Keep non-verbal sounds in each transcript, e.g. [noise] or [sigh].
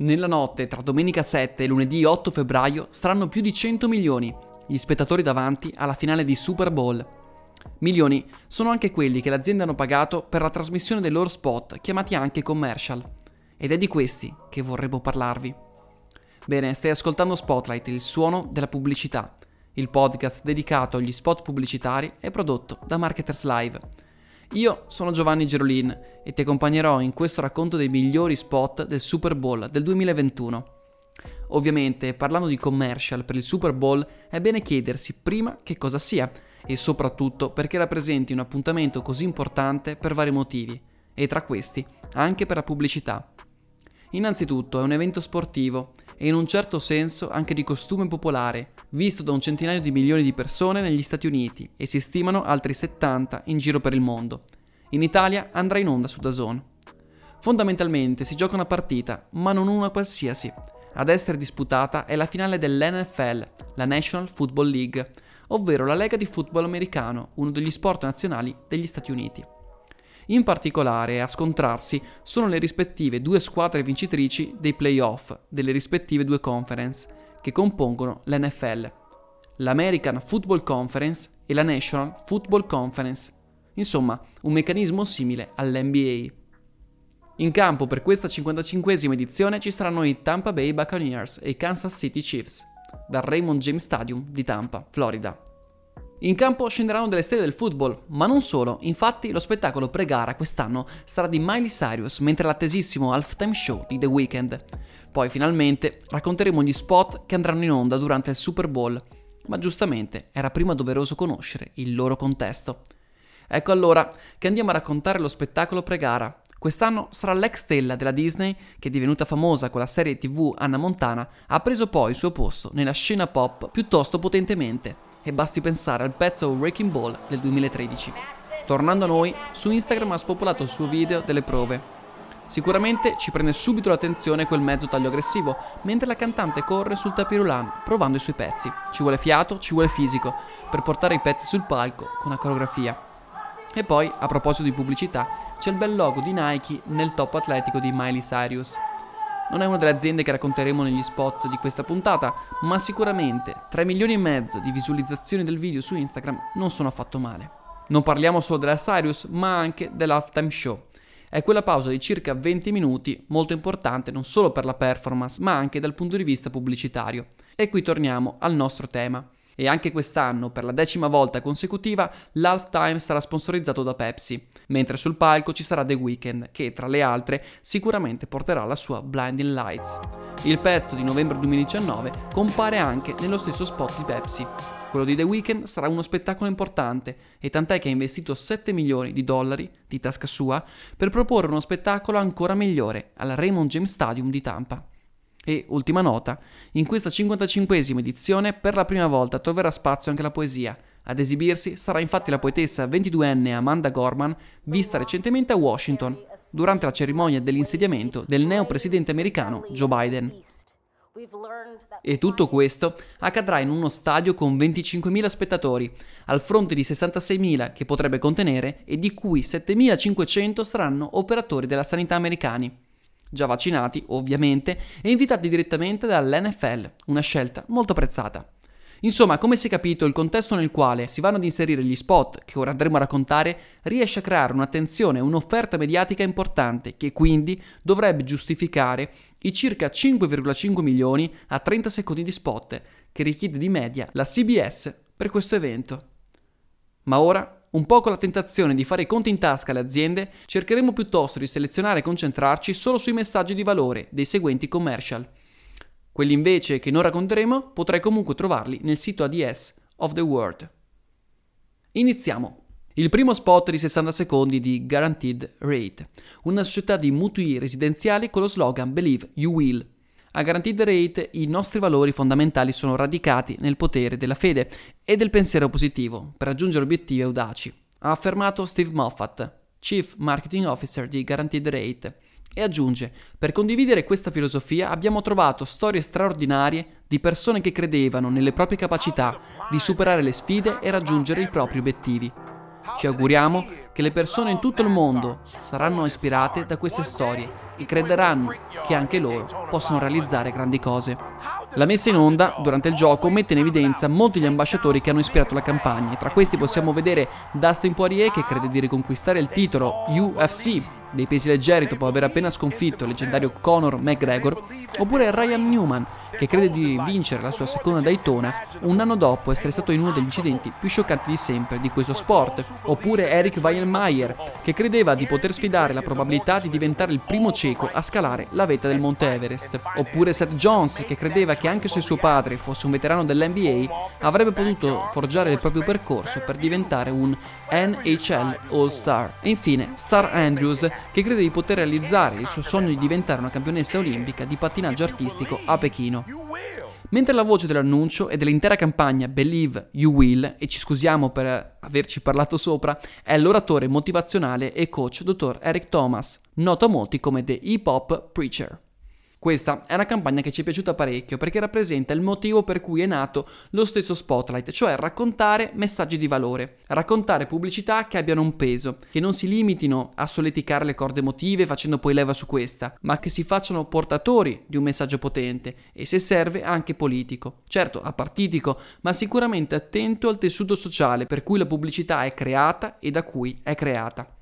Nella notte tra domenica 7 e lunedì 8 febbraio saranno più di 100 milioni gli spettatori davanti alla finale di Super Bowl. Milioni sono anche quelli che le aziende hanno pagato per la trasmissione dei loro spot, chiamati anche commercial. Ed è di questi che vorremmo parlarvi. Bene, stai ascoltando Spotlight, il suono della pubblicità, il podcast dedicato agli spot pubblicitari e prodotto da Marketers Live. Io sono Giovanni Gerolin e ti accompagnerò in questo racconto dei migliori spot del Super Bowl del 2021. Ovviamente, parlando di commercial per il Super Bowl, è bene chiedersi prima che cosa sia e soprattutto perché rappresenti un appuntamento così importante per vari motivi, e tra questi anche per la pubblicità. Innanzitutto è un evento sportivo e in un certo senso anche di costume popolare, visto da un centinaio di milioni di persone negli Stati Uniti e si stimano altri 70 in giro per il mondo. In Italia andrà in onda su DAZN. Fondamentalmente si gioca una partita, ma non una qualsiasi, ad essere disputata è la finale dell'NFL, la National Football League, ovvero la lega di football americano, uno degli sport nazionali degli Stati Uniti. In particolare a scontrarsi sono le rispettive due squadre vincitrici dei playoff delle rispettive due conference che compongono l'NFL, l'American Football Conference e la National Football Conference. Insomma, un meccanismo simile all'NBA. In campo per questa 55esima edizione ci saranno i Tampa Bay Buccaneers e i Kansas City Chiefs, dal Raymond James Stadium di Tampa, Florida. In campo scenderanno delle stelle del football, ma non solo, infatti lo spettacolo pre-gara quest'anno sarà di Miley Cyrus, mentre l'attesissimo halftime show di The Weeknd. Poi finalmente racconteremo gli spot che andranno in onda durante il Super Bowl, ma giustamente era prima doveroso conoscere il loro contesto. Ecco allora che andiamo a raccontare lo spettacolo pre-gara, Quest'anno sarà l'ex stella della Disney, che divenuta famosa con la serie tv Anna Montana, ha preso poi il suo posto nella scena pop piuttosto potentemente. E basti pensare al pezzo Wrecking Ball del 2013. Tornando a noi, su Instagram ha spopolato il suo video delle prove. Sicuramente ci prende subito l'attenzione quel mezzo taglio aggressivo, mentre la cantante corre sul tapirulan provando i suoi pezzi. Ci vuole fiato, ci vuole fisico, per portare i pezzi sul palco con la coreografia. E poi, a proposito di pubblicità, c'è il bel logo di Nike nel top atletico di Miley Cyrus. Non è una delle aziende che racconteremo negli spot di questa puntata, ma sicuramente 3 milioni e mezzo di visualizzazioni del video su Instagram non sono affatto male. Non parliamo solo della Cyrus, ma anche dell'halftime show. È quella pausa di circa 20 minuti, molto importante non solo per la performance, ma anche dal punto di vista pubblicitario. E qui torniamo al nostro tema e anche quest'anno, per la decima volta consecutiva, l'halftime sarà sponsorizzato da Pepsi, mentre sul palco ci sarà The Weeknd, che tra le altre sicuramente porterà la sua Blinding Lights. Il pezzo di novembre 2019 compare anche nello stesso spot di Pepsi. Quello di The Weeknd sarà uno spettacolo importante e tant'è che ha investito 7 milioni di dollari di tasca sua per proporre uno spettacolo ancora migliore al Raymond James Stadium di Tampa. E, ultima nota, in questa 55esima edizione per la prima volta troverà spazio anche la poesia. Ad esibirsi sarà infatti la poetessa 22enne Amanda Gorman, vista recentemente a Washington, durante la cerimonia dell'insediamento del neo presidente americano Joe Biden. E tutto questo accadrà in uno stadio con 25.000 spettatori, al fronte di 66.000 che potrebbe contenere e di cui 7.500 saranno operatori della sanità americani già vaccinati ovviamente, e invitati direttamente dall'NFL, una scelta molto apprezzata. Insomma, come si è capito, il contesto nel quale si vanno ad inserire gli spot che ora andremo a raccontare riesce a creare un'attenzione un'offerta mediatica importante che quindi dovrebbe giustificare i circa 5,5 milioni a 30 secondi di spot che richiede di media la CBS per questo evento. Ma ora un po' con la tentazione di fare i conti in tasca alle aziende, cercheremo piuttosto di selezionare e concentrarci solo sui messaggi di valore dei seguenti commercial. Quelli invece che non racconteremo potrai comunque trovarli nel sito ADS of the World. Iniziamo. Il primo spot di 60 secondi di Guaranteed Rate, una società di mutui residenziali con lo slogan Believe You Will. A Guaranteed Rate i nostri valori fondamentali sono radicati nel potere della fede e del pensiero positivo per raggiungere obiettivi audaci, ha affermato Steve Moffat, Chief Marketing Officer di Guaranteed Rate, e aggiunge, per condividere questa filosofia abbiamo trovato storie straordinarie di persone che credevano nelle proprie capacità di superare le sfide e raggiungere i propri obiettivi. Ci auguriamo che le persone in tutto il mondo saranno ispirate da queste storie e crederanno che anche loro possono realizzare grandi cose. La messa in onda durante il gioco mette in evidenza molti gli ambasciatori che hanno ispirato la campagna. Tra questi possiamo vedere Dustin Poirier che crede di riconquistare il titolo UFC dei pesi leggeri dopo aver appena sconfitto il leggendario Conor McGregor, oppure Ryan Newman che crede di vincere la sua seconda Daytona un anno dopo essere stato in uno degli incidenti più scioccanti di sempre di questo sport, oppure Eric Weilmeyer che credeva di poter sfidare la probabilità di diventare il primo cieco a scalare la vetta del Monte Everest, oppure Seth Jones che credeva che anche se suo padre fosse un veterano dell'NBA avrebbe potuto forgiare il proprio percorso per diventare un NHL All-Star. E infine Star Andrews che crede di poter realizzare il suo sogno di diventare una campionessa olimpica di pattinaggio artistico a Pechino. Mentre la voce dell'annuncio e dell'intera campagna Believe You Will, e ci scusiamo per averci parlato sopra, è l'oratore motivazionale e coach dottor Eric Thomas, noto a molti come The Hip Hop Preacher. Questa è una campagna che ci è piaciuta parecchio perché rappresenta il motivo per cui è nato lo stesso Spotlight, cioè raccontare messaggi di valore, raccontare pubblicità che abbiano un peso, che non si limitino a solleticare le corde emotive facendo poi leva su questa, ma che si facciano portatori di un messaggio potente e se serve anche politico. Certo, apartitico, ma sicuramente attento al tessuto sociale per cui la pubblicità è creata e da cui è creata.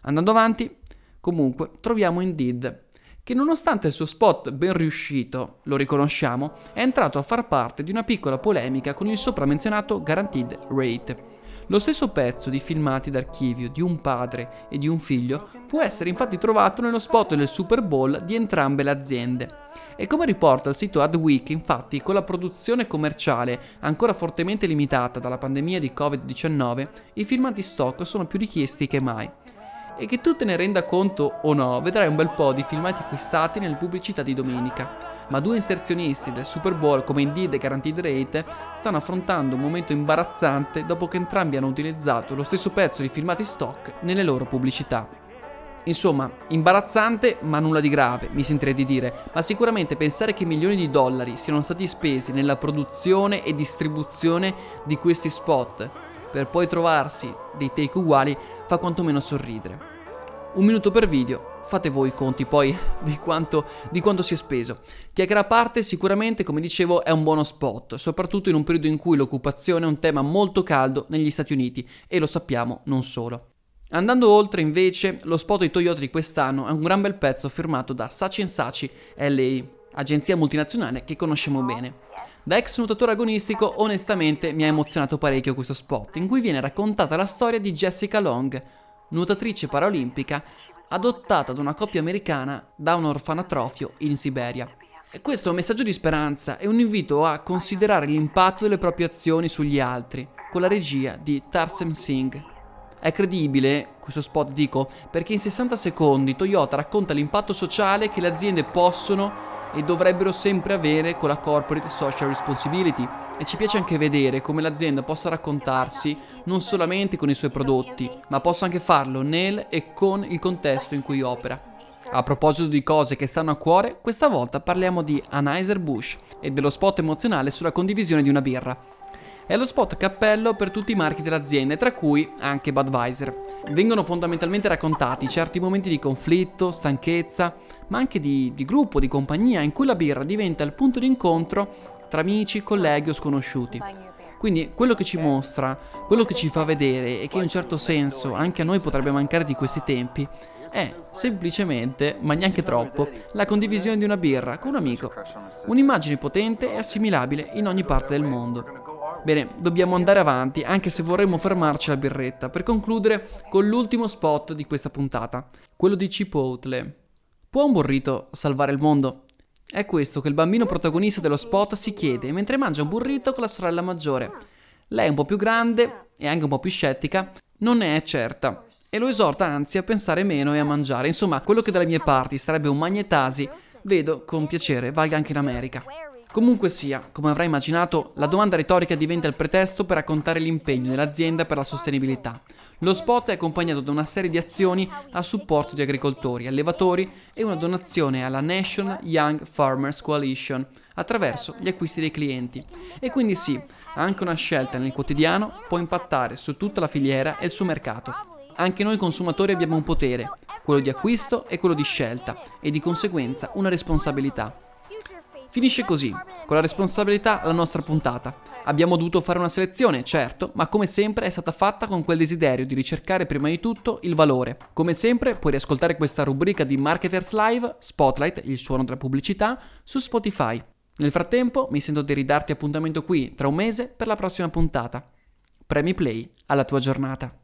Andando avanti, comunque, troviamo Indeed che nonostante il suo spot ben riuscito, lo riconosciamo, è entrato a far parte di una piccola polemica con il sopramenzionato Guaranteed Rate. Lo stesso pezzo di filmati d'archivio di un padre e di un figlio può essere infatti trovato nello spot del Super Bowl di entrambe le aziende. E come riporta il sito Adweek, infatti, con la produzione commerciale ancora fortemente limitata dalla pandemia di Covid-19, i filmati stock sono più richiesti che mai e che tu te ne renda conto o no, vedrai un bel po' di filmati acquistati nelle pubblicità di domenica. Ma due inserzionisti del Super Bowl come Indeed e Guaranteed Rate stanno affrontando un momento imbarazzante dopo che entrambi hanno utilizzato lo stesso pezzo di filmati stock nelle loro pubblicità. Insomma, imbarazzante ma nulla di grave, mi sentirei di dire, ma sicuramente pensare che milioni di dollari siano stati spesi nella produzione e distribuzione di questi spot per poi trovarsi dei take uguali fa quantomeno sorridere. Un minuto per video, fate voi i conti poi [laughs] di quanto, di quanto si è speso. Chiacchiera a parte, sicuramente, come dicevo, è un buono spot, soprattutto in un periodo in cui l'occupazione è un tema molto caldo negli Stati Uniti e lo sappiamo non solo. Andando oltre, invece, lo spot di Toyota di quest'anno è un gran bel pezzo firmato da Sachi Sachi LA, agenzia multinazionale che conosciamo bene. Da ex nuotatore agonistico, onestamente mi ha emozionato parecchio questo spot, in cui viene raccontata la storia di Jessica Long, nuotatrice paraolimpica adottata da una coppia americana da un orfanatrofio in Siberia. E questo è un messaggio di speranza e un invito a considerare l'impatto delle proprie azioni sugli altri, con la regia di Tarsem Singh. È credibile, questo spot dico, perché in 60 secondi Toyota racconta l'impatto sociale che le aziende possono e dovrebbero sempre avere con la corporate social responsibility e ci piace anche vedere come l'azienda possa raccontarsi non solamente con i suoi prodotti, ma possa anche farlo nel e con il contesto in cui opera. A proposito di cose che stanno a cuore, questa volta parliamo di Anheuser-Busch e dello spot emozionale sulla condivisione di una birra. È lo spot cappello per tutti i marchi dell'azienda, tra cui anche Budweiser. Vengono fondamentalmente raccontati certi momenti di conflitto, stanchezza, ma anche di, di gruppo, di compagnia, in cui la birra diventa il punto di incontro tra amici, colleghi o sconosciuti. Quindi quello che ci mostra, quello che ci fa vedere e che in un certo senso anche a noi potrebbe mancare di questi tempi, è semplicemente, ma neanche troppo, la condivisione di una birra con un amico. Un'immagine potente e assimilabile in ogni parte del mondo. Bene, dobbiamo andare avanti, anche se vorremmo fermarci alla birretta, per concludere con l'ultimo spot di questa puntata, quello di Chipotle. Può un burrito salvare il mondo? È questo che il bambino protagonista dello spot si chiede mentre mangia un burrito con la sorella maggiore. Lei un po' più grande e anche un po' più scettica, non ne è certa e lo esorta anzi a pensare meno e a mangiare. Insomma, quello che dalle mie parti sarebbe un magnetasi, vedo con piacere valga anche in America. Comunque sia, come avrai immaginato, la domanda retorica diventa il pretesto per raccontare l'impegno dell'azienda per la sostenibilità. Lo spot è accompagnato da una serie di azioni a supporto di agricoltori, allevatori e una donazione alla National Young Farmers Coalition attraverso gli acquisti dei clienti. E quindi sì, anche una scelta nel quotidiano può impattare su tutta la filiera e il suo mercato. Anche noi consumatori abbiamo un potere, quello di acquisto e quello di scelta, e di conseguenza una responsabilità. Finisce così, con la responsabilità la nostra puntata. Abbiamo dovuto fare una selezione, certo, ma come sempre è stata fatta con quel desiderio di ricercare prima di tutto il valore. Come sempre puoi riascoltare questa rubrica di Marketers Live, Spotlight, il suono della pubblicità, su Spotify. Nel frattempo mi sento di ridarti appuntamento qui tra un mese per la prossima puntata. Premi Play alla tua giornata.